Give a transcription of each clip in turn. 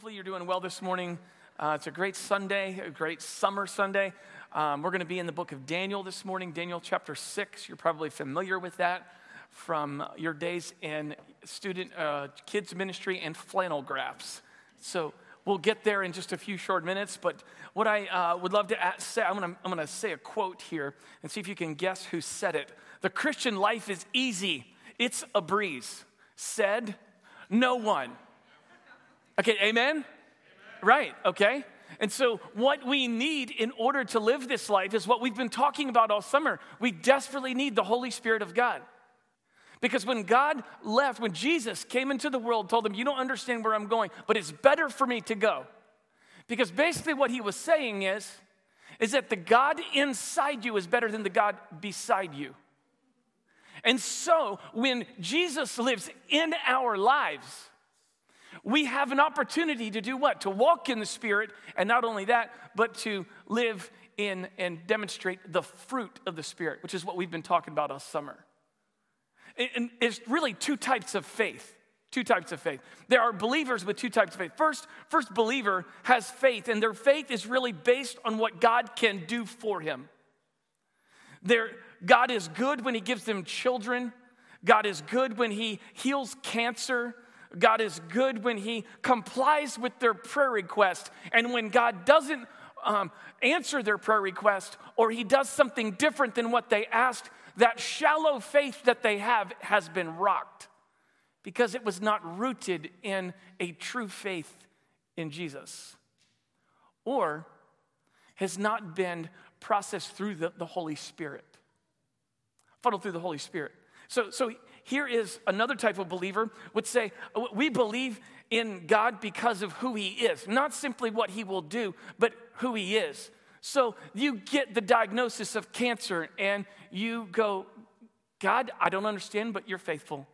Hopefully, you're doing well this morning. Uh, it's a great Sunday, a great summer Sunday. Um, we're going to be in the book of Daniel this morning, Daniel chapter 6. You're probably familiar with that from your days in student uh, kids ministry and flannel graphs. So we'll get there in just a few short minutes. But what I uh, would love to say, I'm going I'm going to say a quote here and see if you can guess who said it. The Christian life is easy, it's a breeze. Said no one. Okay, amen? amen? Right, okay? And so, what we need in order to live this life is what we've been talking about all summer. We desperately need the Holy Spirit of God. Because when God left, when Jesus came into the world, told them, You don't understand where I'm going, but it's better for me to go. Because basically, what he was saying is, is that the God inside you is better than the God beside you. And so, when Jesus lives in our lives, we have an opportunity to do what? To walk in the Spirit, and not only that, but to live in and demonstrate the fruit of the Spirit, which is what we've been talking about all summer. And it's really two types of faith. Two types of faith. There are believers with two types of faith. First, first believer has faith, and their faith is really based on what God can do for him. Their, God is good when He gives them children. God is good when He heals cancer. God is good when He complies with their prayer request. And when God doesn't um, answer their prayer request or He does something different than what they asked, that shallow faith that they have has been rocked because it was not rooted in a true faith in Jesus or has not been processed through the, the Holy Spirit, funneled through the Holy Spirit. So, so here is another type of believer would say, we believe in God because of who he is, not simply what he will do, but who he is. So you get the diagnosis of cancer and you go, God, I don't understand, but you're faithful.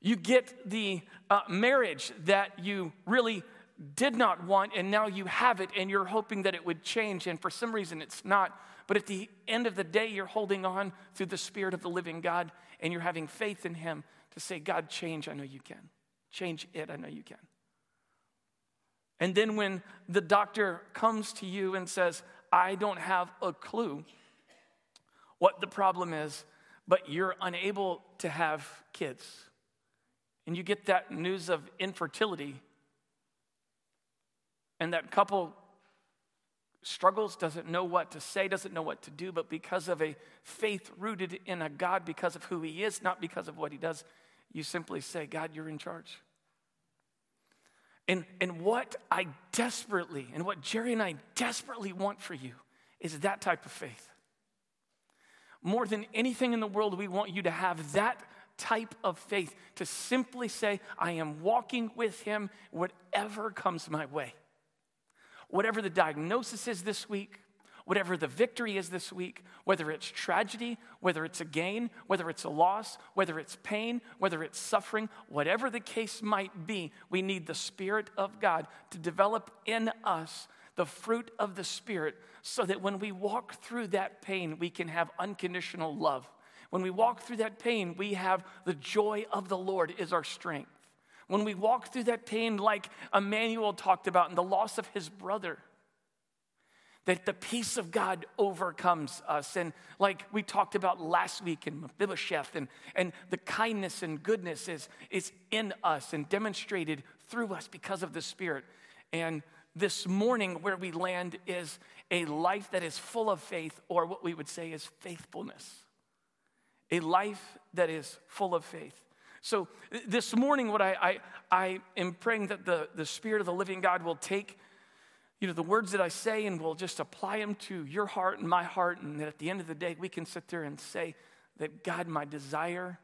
You get the uh, marriage that you really did not want, and now you have it, and you're hoping that it would change, and for some reason it's not. But at the end of the day, you're holding on through the Spirit of the living God, and you're having faith in Him to say, God, change, I know you can. Change it, I know you can. And then when the doctor comes to you and says, I don't have a clue what the problem is, but you're unable to have kids, and you get that news of infertility, and that couple struggles, doesn't know what to say, doesn't know what to do, but because of a faith rooted in a God, because of who He is, not because of what He does, you simply say, God, you're in charge. And, and what I desperately, and what Jerry and I desperately want for you is that type of faith. More than anything in the world, we want you to have that type of faith to simply say, I am walking with Him, whatever comes my way whatever the diagnosis is this week, whatever the victory is this week, whether it's tragedy, whether it's a gain, whether it's a loss, whether it's pain, whether it's suffering, whatever the case might be, we need the Spirit of God to develop in us the fruit of the Spirit so that when we walk through that pain, we can have unconditional love. When we walk through that pain, we have the joy of the Lord is our strength when we walk through that pain, like Emmanuel talked about in the loss of his brother, that the peace of God overcomes us. And like we talked about last week in Mephibosheth, and, and the kindness and goodness is, is in us and demonstrated through us because of the Spirit. And this morning, where we land is a life that is full of faith, or what we would say is faithfulness. A life that is full of faith. So this morning, what I, I, I am praying that the, the Spirit of the living God will take you know, the words that I say and will just apply them to your heart and my heart, and that at the end of the day, we can sit there and say that God, my desire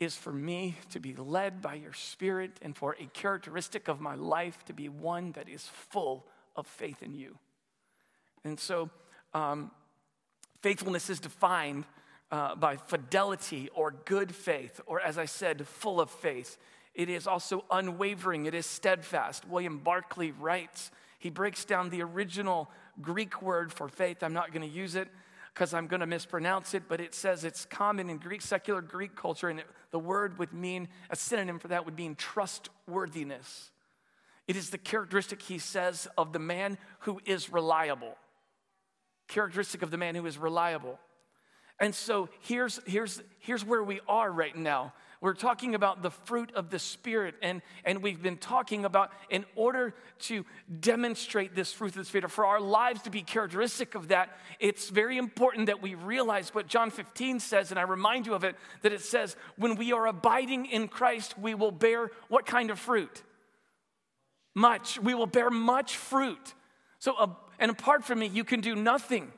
is for me to be led by your Spirit and for a characteristic of my life to be one that is full of faith in you. And so, um, faithfulness is defined uh, by fidelity or good faith, or as I said, full of faith. It is also unwavering, it is steadfast. William Barclay writes, he breaks down the original Greek word for faith. I'm not going to use it because I'm going to mispronounce it, but it says it's common in Greek, secular Greek culture, and it, the word would mean, a synonym for that would mean trustworthiness. It is the characteristic, he says, of the man who is reliable. Characteristic of the man who is reliable. And so here's, here's, here's where we are right now. We're talking about the fruit of the Spirit, and, and we've been talking about in order to demonstrate this fruit of the Spirit, or for our lives to be characteristic of that, it's very important that we realize what John 15 says, and I remind you of it that it says, when we are abiding in Christ, we will bear what kind of fruit? Much. We will bear much fruit. So, and apart from me, you can do nothing.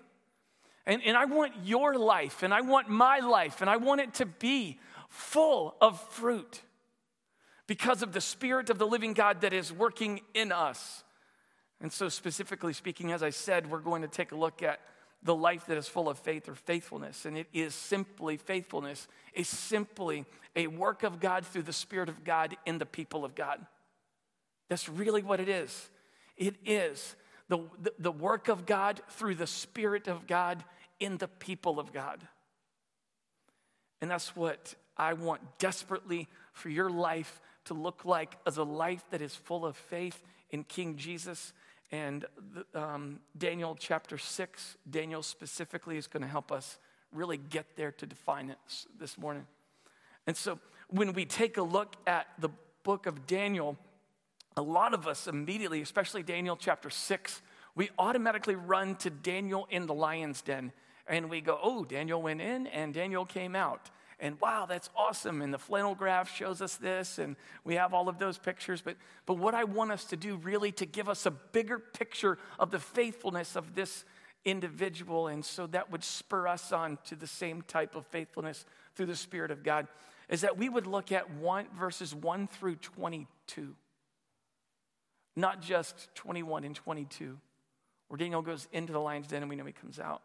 And, and I want your life, and I want my life, and I want it to be full of fruit because of the Spirit of the living God that is working in us. And so, specifically speaking, as I said, we're going to take a look at the life that is full of faith or faithfulness. And it is simply faithfulness, is simply a work of God through the Spirit of God in the people of God. That's really what it is. It is the, the, the work of God through the Spirit of God in the people of God. And that's what I want desperately for your life to look like as a life that is full of faith in King Jesus. And um, Daniel chapter 6, Daniel specifically is going to help us really get there to define it this morning. And so when we take a look at the book of Daniel, a lot of us immediately, especially Daniel chapter 6, we automatically run to Daniel in the lion's den and we go, oh, Daniel went in and Daniel came out. And wow, that's awesome. And the flannel graph shows us this, and we have all of those pictures. But, but what I want us to do really to give us a bigger picture of the faithfulness of this individual, and so that would spur us on to the same type of faithfulness through the Spirit of God, is that we would look at one, verses 1 through 22 not just 21 and 22, where Daniel goes into the lion's den and we know he comes out.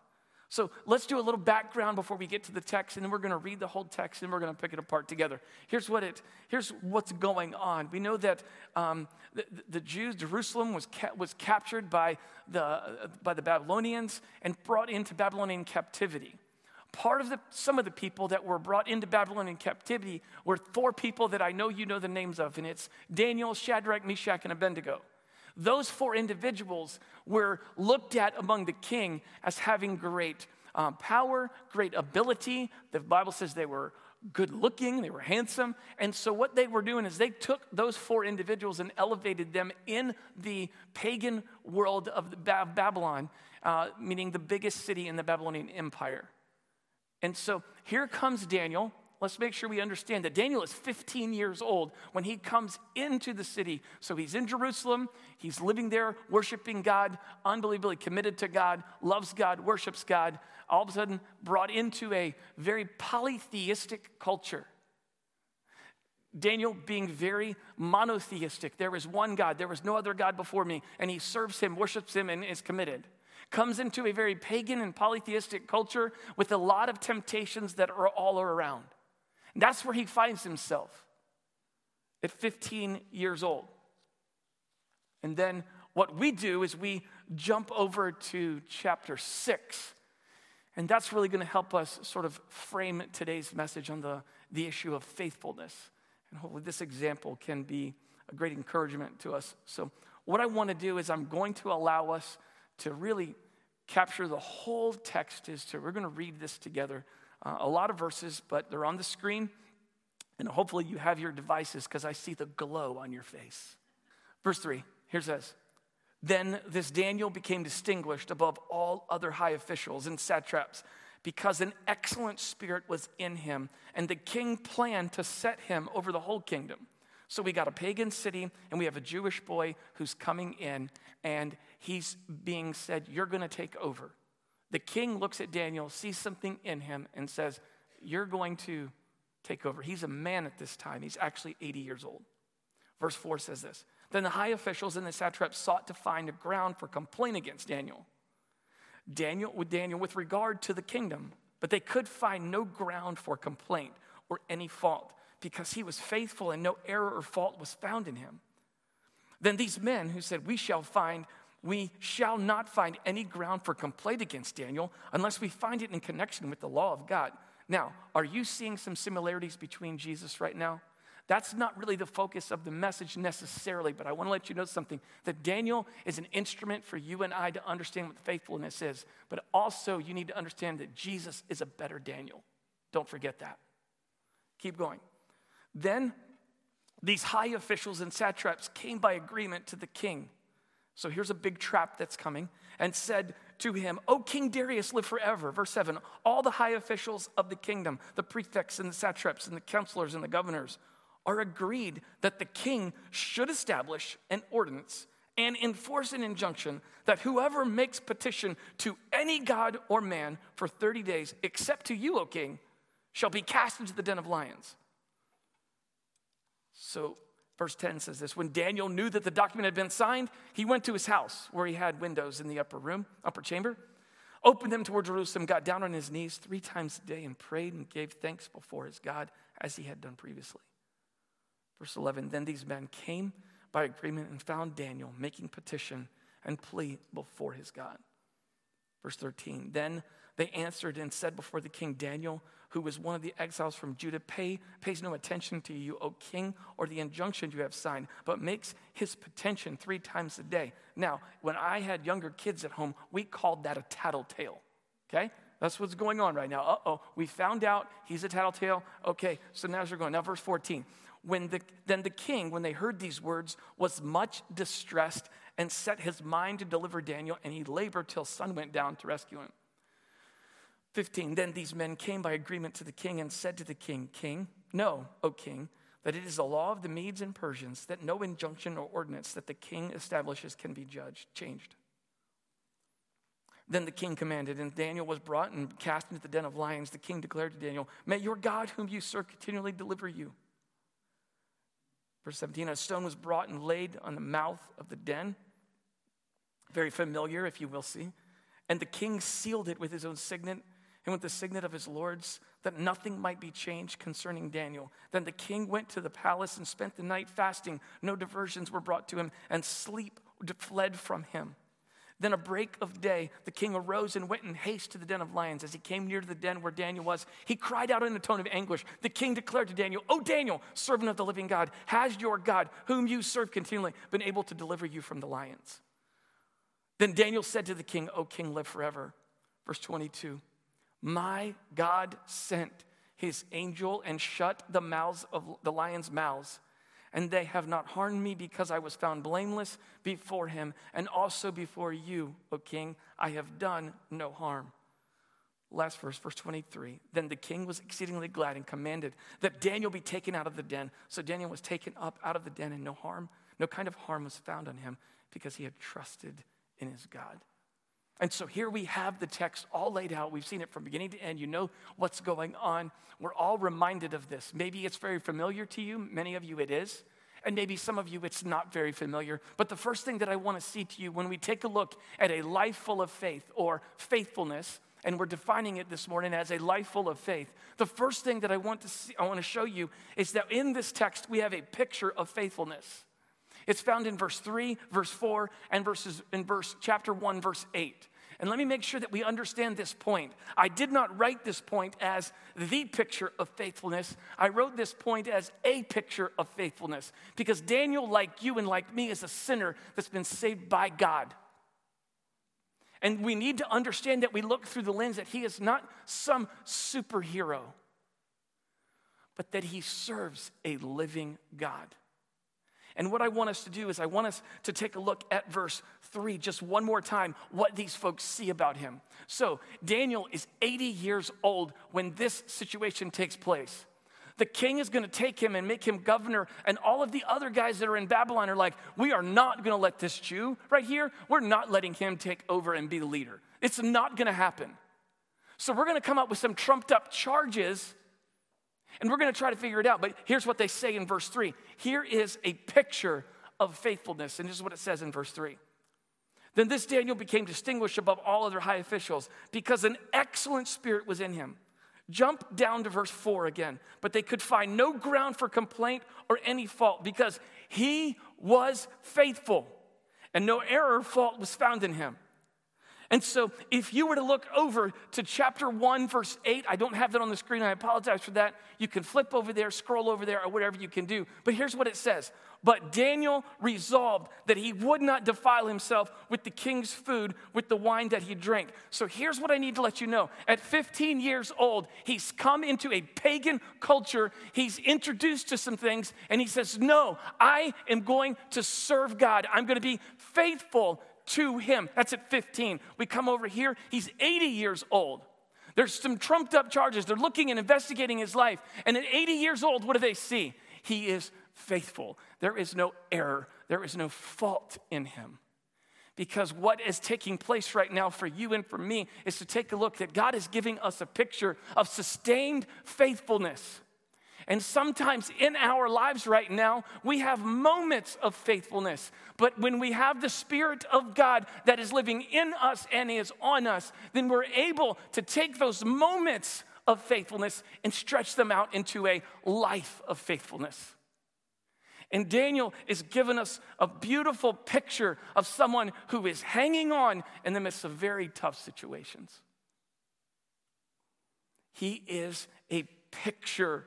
So let's do a little background before we get to the text, and then we're going to read the whole text and we're going to pick it apart together. Here's what it. Here's what's going on. We know that um, the, the, Jews, Jerusalem was ca- was captured by the uh, by the Babylonians and brought into Babylonian captivity. Part of the some of the people that were brought into Babylonian captivity were four people that I know you know the names of, and it's Daniel, Shadrach, Meshach, and Abednego. Those four individuals were looked at among the king as having great um, power, great ability. The Bible says they were good looking, they were handsome. And so, what they were doing is they took those four individuals and elevated them in the pagan world of Babylon, uh, meaning the biggest city in the Babylonian Empire. And so, here comes Daniel let's make sure we understand that Daniel is 15 years old when he comes into the city. So he's in Jerusalem, he's living there, worshiping God, unbelievably committed to God, loves God, worships God, all of a sudden brought into a very polytheistic culture. Daniel being very monotheistic. There is one God, there was no other God before me, and he serves him, worships him, and is committed comes into a very pagan and polytheistic culture with a lot of temptations that are all around. That's where he finds himself at 15 years old. And then what we do is we jump over to chapter 6. And that's really going to help us sort of frame today's message on the, the issue of faithfulness. And hopefully, this example can be a great encouragement to us. So, what I want to do is, I'm going to allow us to really capture the whole text. Is to we're going to read this together uh, a lot of verses, but they're on the screen. And hopefully you have your devices because I see the glow on your face. Verse 3, here says, Then this Daniel became distinguished above all other high officials and satraps because an excellent spirit was in him, and the king planned to set him over the whole kingdom. So we got a pagan city, and we have a Jewish boy who's coming in, and he's being said, You're going to take over. The king looks at Daniel, sees something in him, and says, You're going to take over. He's a man at this time. He's actually 80 years old. Verse 4 says this Then the high officials and the satraps sought to find a ground for complaint against Daniel. Daniel with Daniel with regard to the kingdom, but they could find no ground for complaint or any fault because he was faithful and no error or fault was found in him. Then these men who said, We shall find we shall not find any ground for complaint against Daniel unless we find it in connection with the law of God. Now, are you seeing some similarities between Jesus right now? That's not really the focus of the message necessarily, but I want to let you know something that Daniel is an instrument for you and I to understand what faithfulness is, but also you need to understand that Jesus is a better Daniel. Don't forget that. Keep going. Then these high officials and satraps came by agreement to the king. So here's a big trap that's coming and said to him, O King Darius, live forever. Verse 7 All the high officials of the kingdom, the prefects and the satraps and the counselors and the governors, are agreed that the king should establish an ordinance and enforce an injunction that whoever makes petition to any god or man for 30 days, except to you, O king, shall be cast into the den of lions. So, verse 10 says this When Daniel knew that the document had been signed, he went to his house where he had windows in the upper room, upper chamber, opened them toward Jerusalem, got down on his knees three times a day, and prayed and gave thanks before his God as he had done previously. Verse 11 Then these men came by agreement and found Daniel making petition and plea before his God. Verse 13 Then they answered and said before the king, Daniel, who was one of the exiles from Judah, pay, pays no attention to you, O king, or the injunction you have signed, but makes his petition three times a day. Now, when I had younger kids at home, we called that a tattletale, okay? That's what's going on right now. Uh oh, we found out he's a tattletale. Okay, so now we're going. Now, verse 14 when the, then the king, when they heard these words, was much distressed and set his mind to deliver Daniel, and he labored till sun went down to rescue him. 15 Then these men came by agreement to the king and said to the king, King, know, O king, that it is the law of the Medes and Persians that no injunction or ordinance that the king establishes can be judged, changed. Then the king commanded, and Daniel was brought and cast into the den of lions. The king declared to Daniel, May your God, whom you serve, continually deliver you. Verse 17 A stone was brought and laid on the mouth of the den. Very familiar, if you will see. And the king sealed it with his own signet and with the signet of his lords, that nothing might be changed concerning Daniel. Then the king went to the palace and spent the night fasting. No diversions were brought to him, and sleep fled from him. Then, a break of day, the king arose and went in haste to the den of lions. As he came near to the den where Daniel was, he cried out in a tone of anguish. The king declared to Daniel, O Daniel, servant of the living God, has your God, whom you serve continually, been able to deliver you from the lions? Then Daniel said to the king, O king, live forever. Verse 22 My God sent his angel and shut the mouths of the lions' mouths and they have not harmed me because I was found blameless before him, and also before you, O king, I have done no harm. Last verse, verse 23. Then the king was exceedingly glad and commanded that Daniel be taken out of the den. So Daniel was taken up out of the den, and no harm, no kind of harm was found on him because he had trusted in his God. And so here we have the text all laid out. We've seen it from beginning to end. You know what's going on. We're all reminded of this. Maybe it's very familiar to you. Many of you it is. And maybe some of you it's not very familiar. But the first thing that I want to see to you when we take a look at a life full of faith or faithfulness, and we're defining it this morning as a life full of faith. The first thing that I want to see, I want to show you is that in this text we have a picture of faithfulness. It's found in verse 3, verse 4, and verses in verse chapter 1, verse 8. And let me make sure that we understand this point. I did not write this point as the picture of faithfulness. I wrote this point as a picture of faithfulness because Daniel, like you and like me, is a sinner that's been saved by God. And we need to understand that we look through the lens that he is not some superhero, but that he serves a living God. And what I want us to do is, I want us to take a look at verse three just one more time, what these folks see about him. So, Daniel is 80 years old when this situation takes place. The king is going to take him and make him governor, and all of the other guys that are in Babylon are like, We are not going to let this Jew right here, we're not letting him take over and be the leader. It's not going to happen. So, we're going to come up with some trumped up charges and we're going to try to figure it out. But here's what they say in verse 3. Here is a picture of faithfulness. And this is what it says in verse 3. Then this Daniel became distinguished above all other high officials because an excellent spirit was in him. Jump down to verse 4 again. But they could find no ground for complaint or any fault because he was faithful and no error or fault was found in him. And so, if you were to look over to chapter 1, verse 8, I don't have that on the screen, I apologize for that. You can flip over there, scroll over there, or whatever you can do. But here's what it says But Daniel resolved that he would not defile himself with the king's food, with the wine that he drank. So, here's what I need to let you know. At 15 years old, he's come into a pagan culture, he's introduced to some things, and he says, No, I am going to serve God. I'm going to be faithful to him. That's at 15. We come over here, he's 80 years old. There's some trumped up charges. They're looking and investigating his life. And at 80 years old, what do they see? He is faithful. There is no error, there is no fault in him. Because what is taking place right now for you and for me is to take a look that God is giving us a picture of sustained faithfulness. And sometimes in our lives right now, we have moments of faithfulness. But when we have the Spirit of God that is living in us and is on us, then we're able to take those moments of faithfulness and stretch them out into a life of faithfulness. And Daniel is giving us a beautiful picture of someone who is hanging on in the midst of very tough situations. He is a picture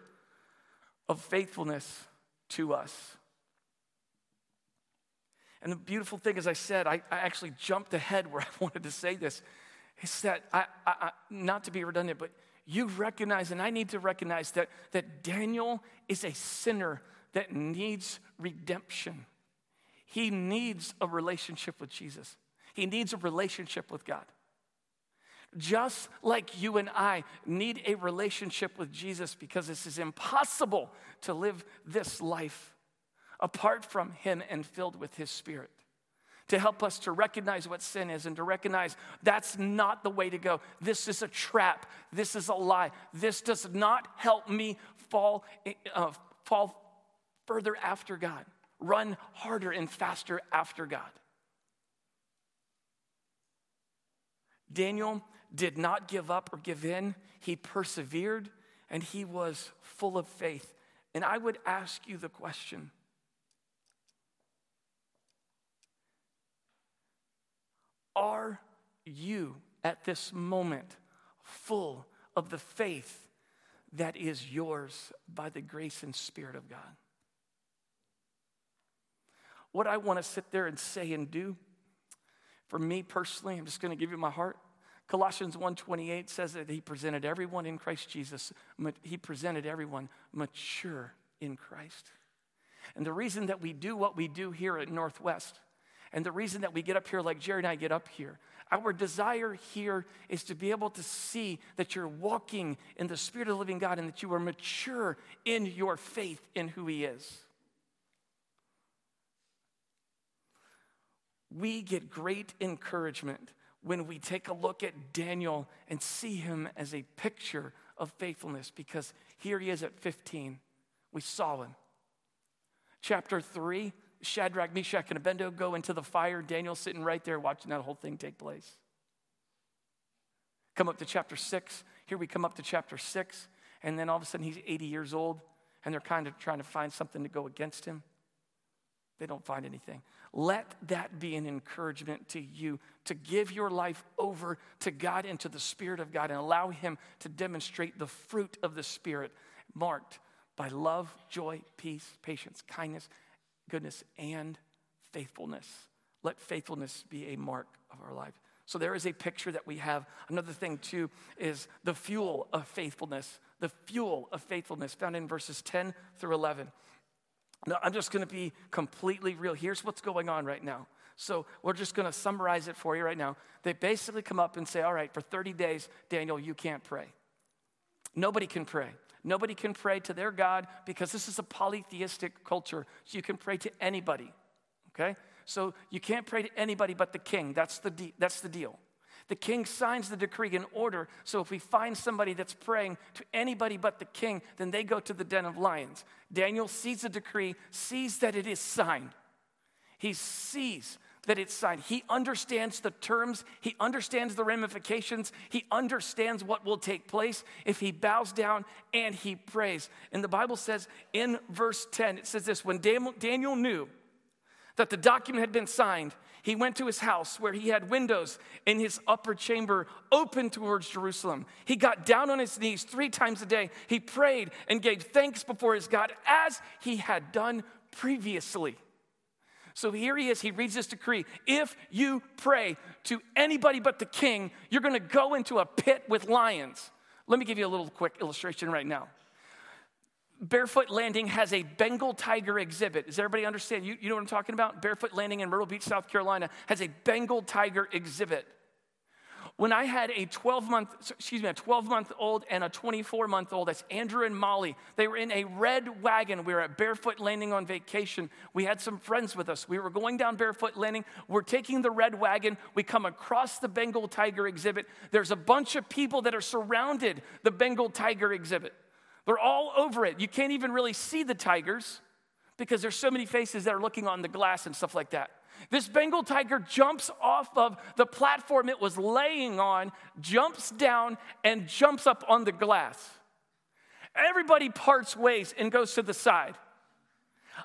of faithfulness to us. And the beautiful thing, as I said, I, I actually jumped ahead where I wanted to say this. Is that, I, I, not to be redundant, but you recognize, and I need to recognize that, that Daniel is a sinner that needs redemption. He needs a relationship with Jesus, he needs a relationship with God. Just like you and I need a relationship with Jesus because this is impossible to live this life apart from Him and filled with His Spirit. To help us to recognize what sin is and to recognize that's not the way to go. This is a trap. This is a lie. This does not help me fall, uh, fall further after God, run harder and faster after God. Daniel did not give up or give in. He persevered and he was full of faith. And I would ask you the question Are you at this moment full of the faith that is yours by the grace and Spirit of God? What I want to sit there and say and do, for me personally, I'm just going to give you my heart. Colossians 1:28 says that he presented everyone in Christ Jesus, he presented everyone mature in Christ. And the reason that we do what we do here at Northwest, and the reason that we get up here like Jerry and I get up here, our desire here is to be able to see that you're walking in the Spirit of the living God and that you are mature in your faith in who He is. We get great encouragement when we take a look at Daniel and see him as a picture of faithfulness because here he is at 15. We saw him. Chapter 3, Shadrach, Meshach, and Abednego go into the fire. Daniel sitting right there watching that whole thing take place. Come up to chapter 6. Here we come up to chapter 6, and then all of a sudden he's 80 years old, and they're kind of trying to find something to go against him. They don't find anything. Let that be an encouragement to you to give your life over to God and to the Spirit of God and allow Him to demonstrate the fruit of the Spirit marked by love, joy, peace, patience, kindness, goodness, and faithfulness. Let faithfulness be a mark of our life. So there is a picture that we have. Another thing, too, is the fuel of faithfulness. The fuel of faithfulness found in verses 10 through 11. Now, I'm just going to be completely real. Here's what's going on right now. So, we're just going to summarize it for you right now. They basically come up and say, All right, for 30 days, Daniel, you can't pray. Nobody can pray. Nobody can pray to their God because this is a polytheistic culture. So, you can pray to anybody. Okay? So, you can't pray to anybody but the king. That's the, de- that's the deal. The king signs the decree in order. So if we find somebody that's praying to anybody but the king, then they go to the den of lions. Daniel sees the decree, sees that it is signed. He sees that it's signed. He understands the terms, he understands the ramifications, he understands what will take place if he bows down and he prays. And the Bible says in verse 10, it says this when Daniel knew that the document had been signed, he went to his house where he had windows in his upper chamber open towards Jerusalem. He got down on his knees three times a day. He prayed and gave thanks before his God as he had done previously. So here he is, he reads this decree. If you pray to anybody but the king, you're gonna go into a pit with lions. Let me give you a little quick illustration right now. Barefoot Landing has a Bengal tiger exhibit. Does everybody understand? You, you know what I'm talking about? Barefoot Landing in Myrtle Beach, South Carolina has a Bengal tiger exhibit. When I had a 12 month, excuse me, a 12 month old and a 24 month old, that's Andrew and Molly. They were in a red wagon. We were at Barefoot Landing on vacation. We had some friends with us. We were going down Barefoot Landing. We're taking the red wagon. We come across the Bengal tiger exhibit. There's a bunch of people that are surrounded the Bengal tiger exhibit. They're all over it. You can't even really see the tigers because there's so many faces that are looking on the glass and stuff like that. This Bengal tiger jumps off of the platform it was laying on, jumps down, and jumps up on the glass. Everybody parts ways and goes to the side.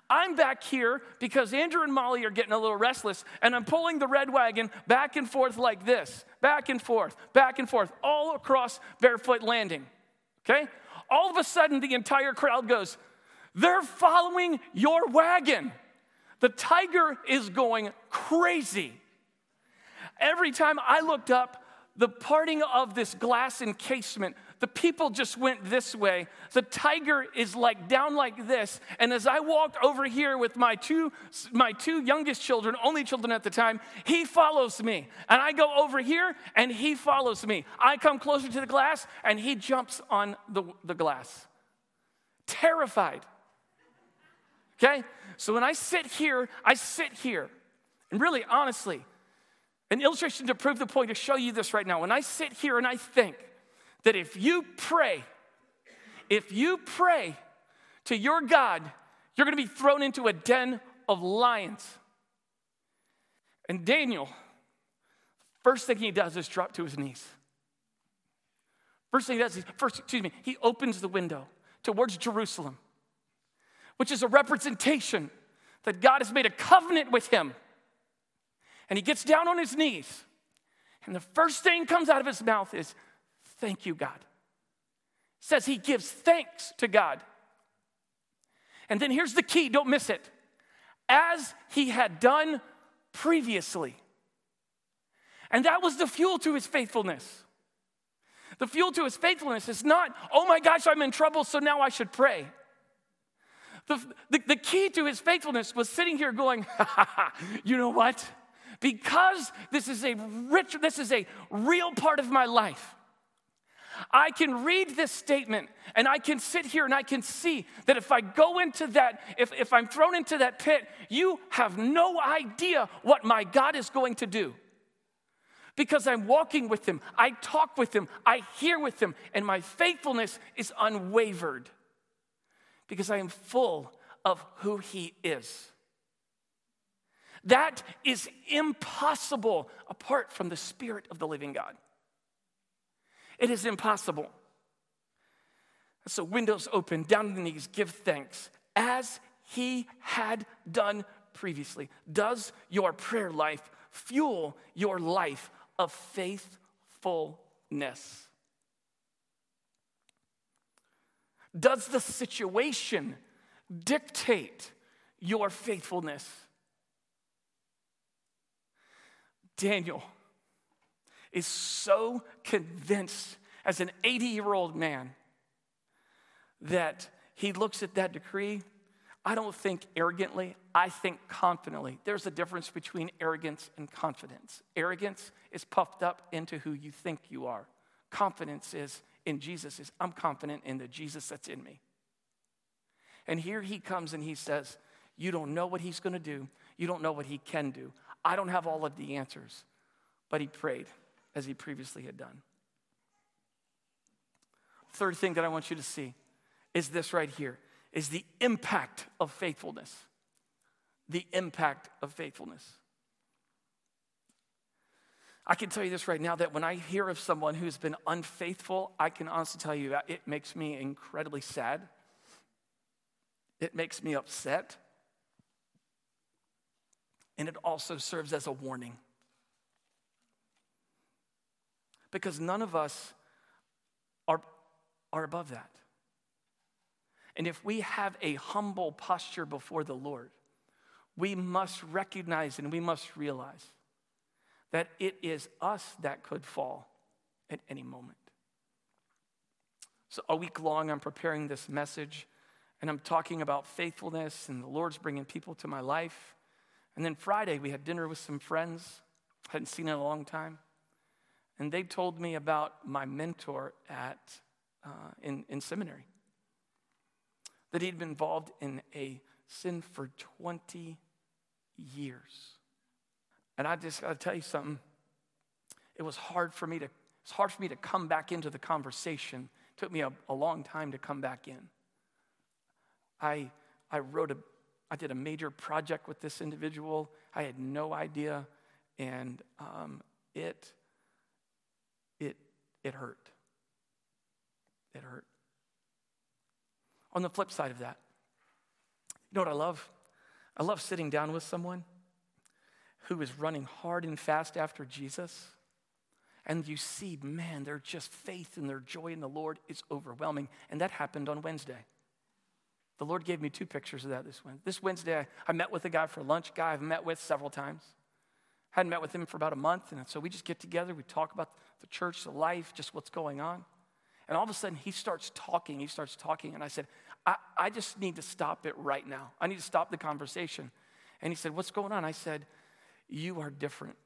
I'm back here because Andrew and Molly are getting a little restless, and I'm pulling the red wagon back and forth like this back and forth, back and forth, all across Barefoot Landing. Okay? All of a sudden the entire crowd goes, They're following your wagon. The tiger is going crazy. Every time I looked up, the parting of this glass encasement, the people just went this way. The tiger is like down like this. And as I walked over here with my two, my two youngest children, only children at the time, he follows me. And I go over here and he follows me. I come closer to the glass and he jumps on the, the glass. Terrified. Okay? So when I sit here, I sit here. And really, honestly, an illustration to prove the point, to show you this right now. When I sit here and I think that if you pray, if you pray to your God, you're going to be thrown into a den of lions. And Daniel, first thing he does is drop to his knees. First thing he does is, first, excuse me, he opens the window towards Jerusalem, which is a representation that God has made a covenant with him and he gets down on his knees. And the first thing comes out of his mouth is, Thank you, God. Says he gives thanks to God. And then here's the key don't miss it. As he had done previously. And that was the fuel to his faithfulness. The fuel to his faithfulness is not, oh my gosh, I'm in trouble, so now I should pray. The, the, the key to his faithfulness was sitting here going, you know what? because this is a rich, this is a real part of my life. I can read this statement and I can sit here and I can see that if I go into that, if, if I'm thrown into that pit, you have no idea what my God is going to do. Because I'm walking with Him, I talk with Him, I hear with Him, and my faithfulness is unwavered because I am full of who He is. That is impossible apart from the Spirit of the living God. It is impossible. So, windows open, down the knees, give thanks as he had done previously. Does your prayer life fuel your life of faithfulness? Does the situation dictate your faithfulness? Daniel is so convinced as an 80 year old man that he looks at that decree. I don't think arrogantly, I think confidently. There's a difference between arrogance and confidence. Arrogance is puffed up into who you think you are. Confidence is in Jesus is I'm confident in the Jesus that's in me. And here he comes and he says, You don't know what he's going to do. You don't know what he can do. I don't have all of the answers, but he prayed as he previously had done. Third thing that I want you to see is this right here is the impact of faithfulness. The impact of faithfulness. I can tell you this right now that when I hear of someone who's been unfaithful, I can honestly tell you that it makes me incredibly sad. It makes me upset. and it also serves as a warning. Because none of us are, are above that. And if we have a humble posture before the Lord, we must recognize and we must realize that it is us that could fall at any moment. So, a week long, I'm preparing this message and I'm talking about faithfulness and the Lord's bringing people to my life. And then Friday, we had dinner with some friends, hadn't seen in a long time. And they told me about my mentor at, uh, in, in seminary, that he'd been involved in a sin for 20 years. And I just got to tell you something. It was hard for me to it's hard for me to come back into the conversation. It took me a, a long time to come back in. I I wrote a I did a major project with this individual. I had no idea, and um, it it hurt. It hurt. On the flip side of that, you know what I love? I love sitting down with someone who is running hard and fast after Jesus. And you see, man, their just faith and their joy in the Lord is overwhelming. And that happened on Wednesday. The Lord gave me two pictures of that this Wednesday. This Wednesday, I, I met with a guy for lunch, guy I've met with several times. I Hadn't met with him for about a month, and so we just get together, we talk about the church, the life, just what's going on. And all of a sudden, he starts talking. He starts talking, and I said, I, I just need to stop it right now. I need to stop the conversation. And he said, What's going on? I said, You are different.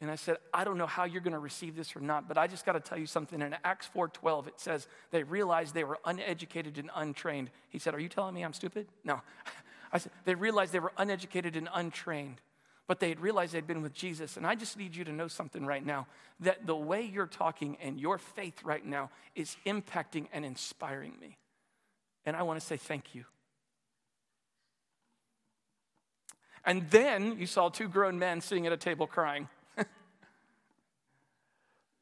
And I said, I don't know how you're going to receive this or not, but I just got to tell you something. In Acts 4:12, it says they realized they were uneducated and untrained. He said, Are you telling me I'm stupid? No. I said, they realized they were uneducated and untrained, but they had realized they'd been with Jesus. And I just need you to know something right now that the way you're talking and your faith right now is impacting and inspiring me. And I want to say thank you. And then you saw two grown men sitting at a table crying.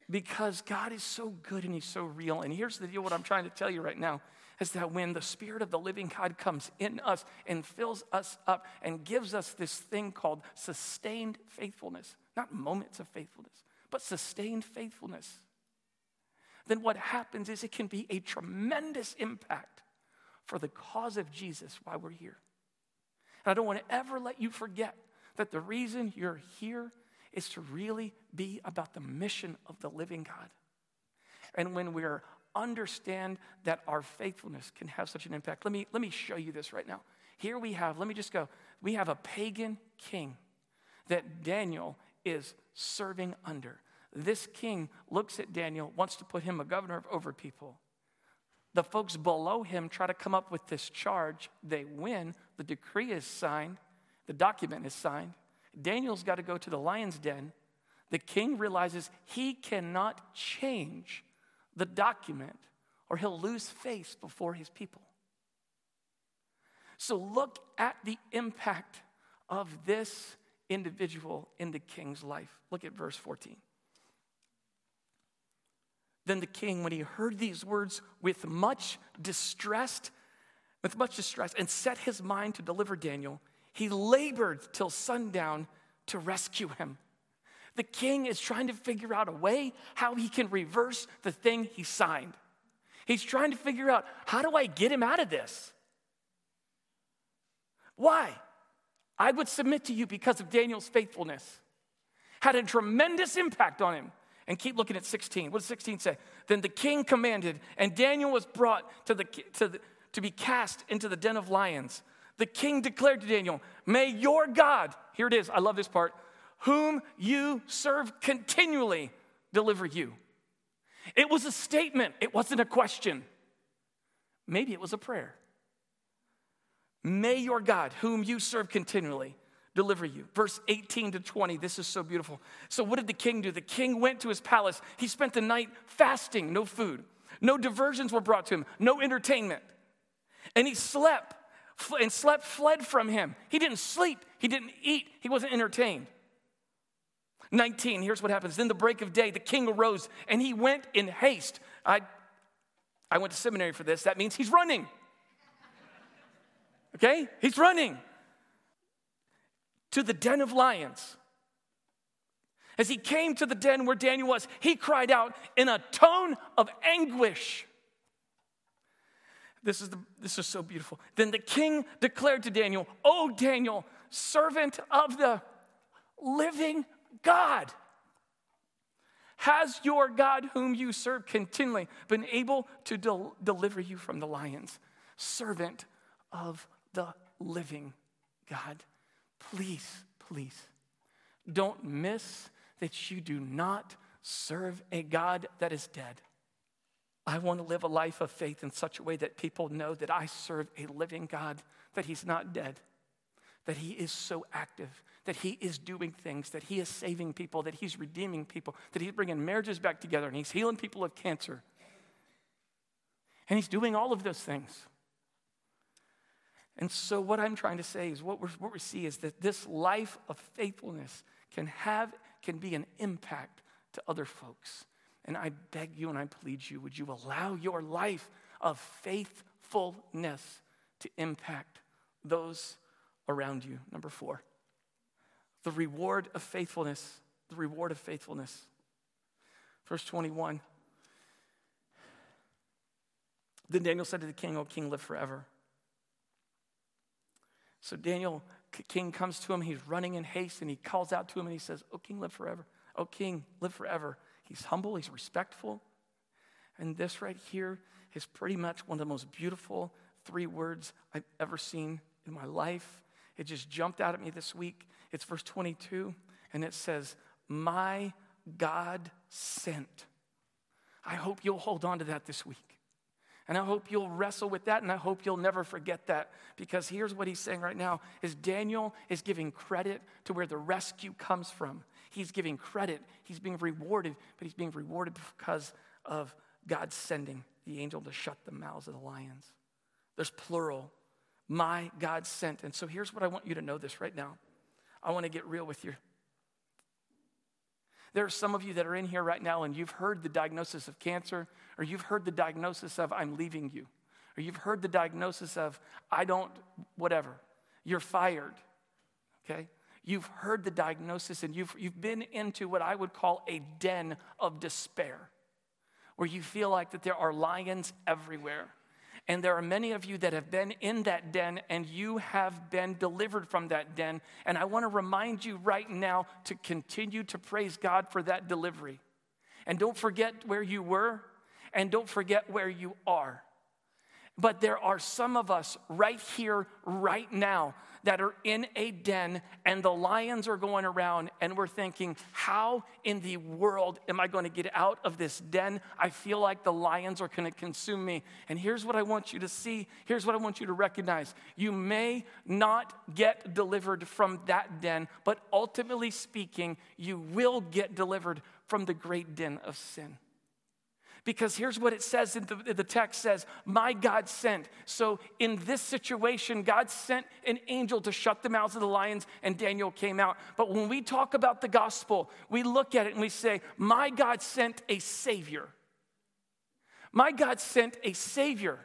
because God is so good and He's so real. And here's the deal what I'm trying to tell you right now is that when the Spirit of the living God comes in us and fills us up and gives us this thing called sustained faithfulness, not moments of faithfulness, but sustained faithfulness, then what happens is it can be a tremendous impact for the cause of Jesus while we're here. And I don't want to ever let you forget that the reason you're here is to really be about the mission of the living God. And when we understand that our faithfulness can have such an impact, let me, let me show you this right now. Here we have, let me just go, we have a pagan king that Daniel is serving under. This king looks at Daniel, wants to put him a governor over people. The folks below him try to come up with this charge. They win. The decree is signed, the document is signed. Daniel's got to go to the lion's den. The king realizes he cannot change the document or he'll lose face before his people. So look at the impact of this individual in the king's life. Look at verse 14. Then the king, when he heard these words with much distress, with much distress, and set his mind to deliver Daniel, he labored till sundown to rescue him. The king is trying to figure out a way how he can reverse the thing he signed. He's trying to figure out how do I get him out of this? Why? I would submit to you because of Daniel's faithfulness. Had a tremendous impact on him. And keep looking at 16. What does 16 say? Then the king commanded, and Daniel was brought to, the, to, the, to be cast into the den of lions the king declared to Daniel, May your God, here it is, I love this part, whom you serve continually deliver you. It was a statement, it wasn't a question. Maybe it was a prayer. May your God, whom you serve continually, deliver you. Verse 18 to 20, this is so beautiful. So, what did the king do? The king went to his palace. He spent the night fasting, no food. No diversions were brought to him, no entertainment. And he slept and slept fled from him. He didn't sleep, he didn't eat, he wasn't entertained. 19, here's what happens. Then the break of day, the king arose and he went in haste. I, I went to seminary for this. That means he's running. Okay? He's running. to the den of lions. As he came to the den where Daniel was, he cried out in a tone of anguish. This is, the, this is so beautiful. Then the king declared to Daniel, Oh, Daniel, servant of the living God, has your God, whom you serve continually, been able to del- deliver you from the lions? Servant of the living God. Please, please, don't miss that you do not serve a God that is dead. I want to live a life of faith in such a way that people know that I serve a living God, that He's not dead, that He is so active, that He is doing things, that He is saving people, that He's redeeming people, that He's bringing marriages back together, and He's healing people of cancer. And He's doing all of those things. And so, what I'm trying to say is what, what we see is that this life of faithfulness can have can be an impact to other folks. And I beg you and I plead you, would you allow your life of faithfulness to impact those around you? Number four, the reward of faithfulness. The reward of faithfulness. Verse 21. Then Daniel said to the king, O king, live forever. So Daniel king comes to him. He's running in haste and he calls out to him and he says, O king, live forever. O king, live forever. He's humble, he's respectful. And this right here is pretty much one of the most beautiful three words I've ever seen in my life. It just jumped out at me this week. It's verse 22, and it says, My God sent. I hope you'll hold on to that this week. And I hope you'll wrestle with that and I hope you'll never forget that because here's what he's saying right now is Daniel is giving credit to where the rescue comes from. He's giving credit. He's being rewarded, but he's being rewarded because of God sending the angel to shut the mouths of the lions. There's plural. My God sent. And so here's what I want you to know this right now. I want to get real with you. There are some of you that are in here right now and you've heard the diagnosis of cancer, or you've heard the diagnosis of I'm leaving you, or you've heard the diagnosis of I don't, whatever. You're fired, okay? You've heard the diagnosis and you've, you've been into what I would call a den of despair, where you feel like that there are lions everywhere. And there are many of you that have been in that den and you have been delivered from that den. And I want to remind you right now to continue to praise God for that delivery. And don't forget where you were and don't forget where you are. But there are some of us right here, right now, that are in a den and the lions are going around, and we're thinking, how in the world am I going to get out of this den? I feel like the lions are going to consume me. And here's what I want you to see here's what I want you to recognize. You may not get delivered from that den, but ultimately speaking, you will get delivered from the great den of sin. Because here's what it says in the, the text says, My God sent. So in this situation, God sent an angel to shut the mouths of the lions, and Daniel came out. But when we talk about the gospel, we look at it and we say, My God sent a savior. My God sent a savior.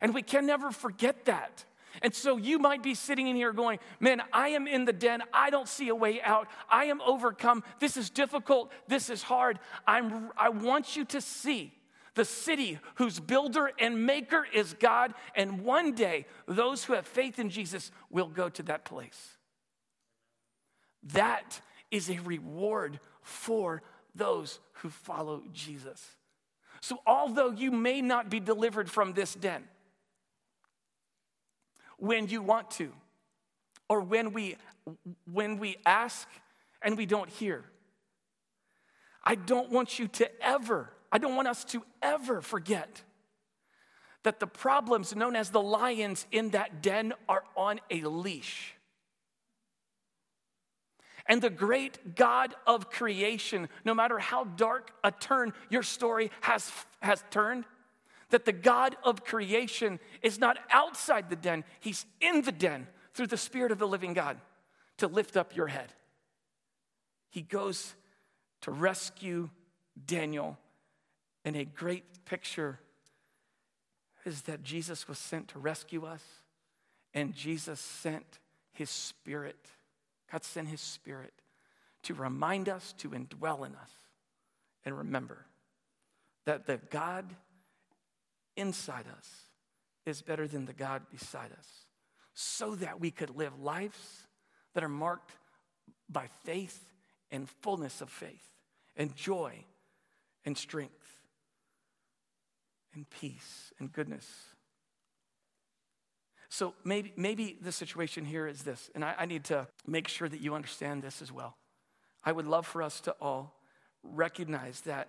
And we can never forget that. And so you might be sitting in here going, Man, I am in the den. I don't see a way out. I am overcome. This is difficult. This is hard. I'm, I want you to see the city whose builder and maker is God. And one day, those who have faith in Jesus will go to that place. That is a reward for those who follow Jesus. So, although you may not be delivered from this den, when you want to, or when we, when we ask and we don't hear. I don't want you to ever, I don't want us to ever forget that the problems known as the lions in that den are on a leash. And the great God of creation, no matter how dark a turn your story has, has turned, that the God of creation is not outside the den, He's in the den through the Spirit of the living God to lift up your head. He goes to rescue Daniel. And a great picture is that Jesus was sent to rescue us, and Jesus sent his spirit. God sent his spirit to remind us, to indwell in us. And remember that the God inside us is better than the God beside us, so that we could live lives that are marked by faith and fullness of faith, and joy and strength, and peace and goodness. So maybe, maybe the situation here is this, and I, I need to make sure that you understand this as well. I would love for us to all recognize that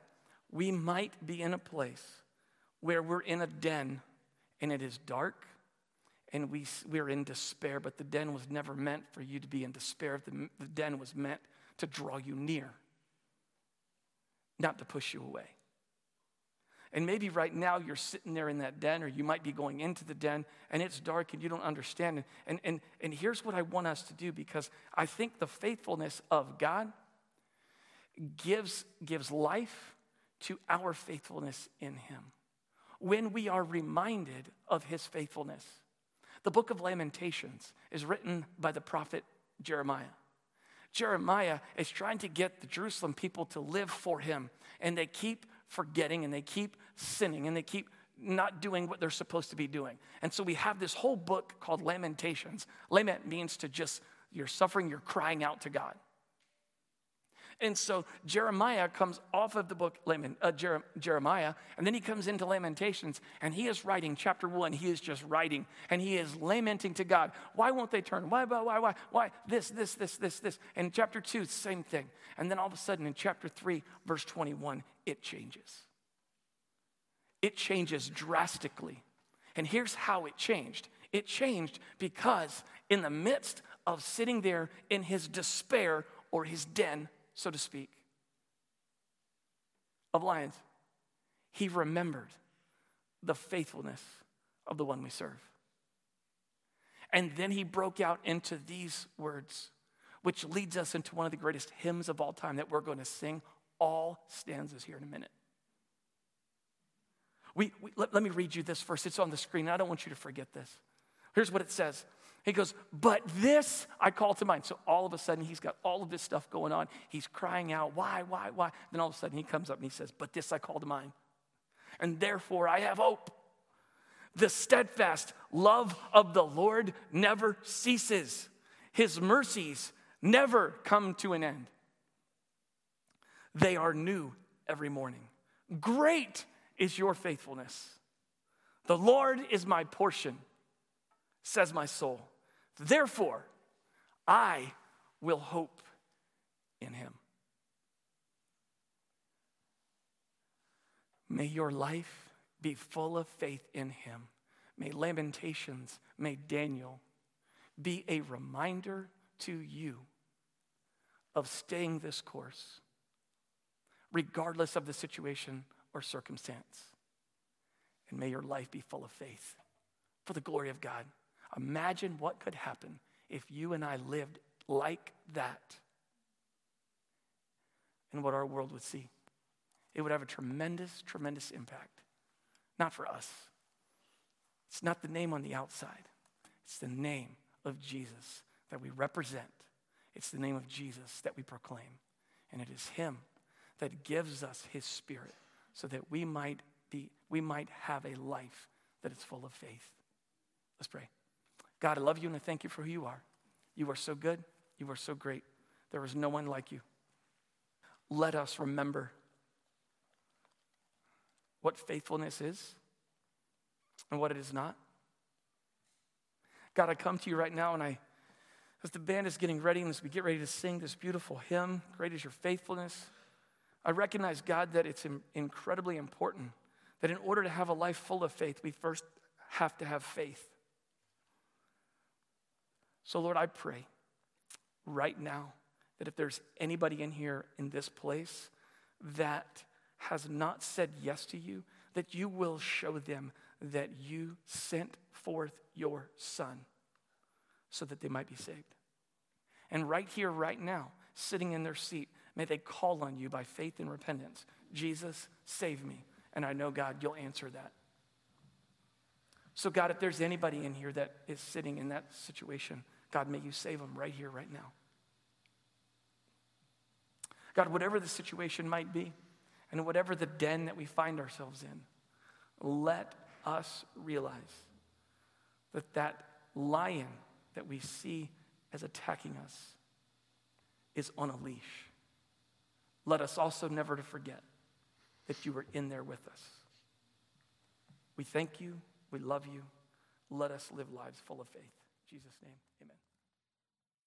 we might be in a place where we're in a den and it is dark and we, we're in despair, but the den was never meant for you to be in despair. The, the den was meant to draw you near, not to push you away. And maybe right now you're sitting there in that den, or you might be going into the den and it's dark and you don't understand. And, and, and here's what I want us to do because I think the faithfulness of God gives, gives life to our faithfulness in Him. When we are reminded of His faithfulness, the book of Lamentations is written by the prophet Jeremiah. Jeremiah is trying to get the Jerusalem people to live for him, and they keep forgetting and they keep sinning and they keep not doing what they're supposed to be doing. And so we have this whole book called Lamentations. Lament means to just, you're suffering, you're crying out to God. And so Jeremiah comes off of the book uh, Jeremiah, and then he comes into Lamentations, and he is writing chapter one. He is just writing, and he is lamenting to God. Why won't they turn? Why, why, why, why, why? This, this, this, this, this. And chapter two, same thing. And then all of a sudden in chapter three, verse 21, it changes. It changes drastically. And here's how it changed it changed because in the midst of sitting there in his despair or his den, so to speak, of lions, he remembered the faithfulness of the one we serve. And then he broke out into these words, which leads us into one of the greatest hymns of all time that we're going to sing all stanzas here in a minute. We, we let, let me read you this first. It's on the screen. I don't want you to forget this. Here's what it says. He goes, But this I call to mind. So all of a sudden, he's got all of this stuff going on. He's crying out, Why, why, why? Then all of a sudden, he comes up and he says, But this I call to mind. And therefore, I have hope. The steadfast love of the Lord never ceases, his mercies never come to an end. They are new every morning. Great is your faithfulness. The Lord is my portion, says my soul. Therefore, I will hope in him. May your life be full of faith in him. May Lamentations, may Daniel be a reminder to you of staying this course regardless of the situation or circumstance. And may your life be full of faith for the glory of God. Imagine what could happen if you and I lived like that and what our world would see. It would have a tremendous, tremendous impact. Not for us. It's not the name on the outside, it's the name of Jesus that we represent. It's the name of Jesus that we proclaim. And it is Him that gives us his spirit so that we might be we might have a life that is full of faith. Let's pray. God, I love you and I thank you for who you are. You are so good. You are so great. There is no one like you. Let us remember what faithfulness is and what it is not. God, I come to you right now and I, as the band is getting ready and as we get ready to sing this beautiful hymn, Great is Your Faithfulness. I recognize, God, that it's incredibly important that in order to have a life full of faith, we first have to have faith. So, Lord, I pray right now that if there's anybody in here in this place that has not said yes to you, that you will show them that you sent forth your son so that they might be saved. And right here, right now, sitting in their seat, May they call on you by faith and repentance. Jesus, save me. And I know, God, you'll answer that. So, God, if there's anybody in here that is sitting in that situation, God, may you save them right here, right now. God, whatever the situation might be, and whatever the den that we find ourselves in, let us realize that that lion that we see as attacking us is on a leash. Let us also never to forget that you were in there with us. We thank you. We love you. Let us live lives full of faith. In Jesus' name, amen.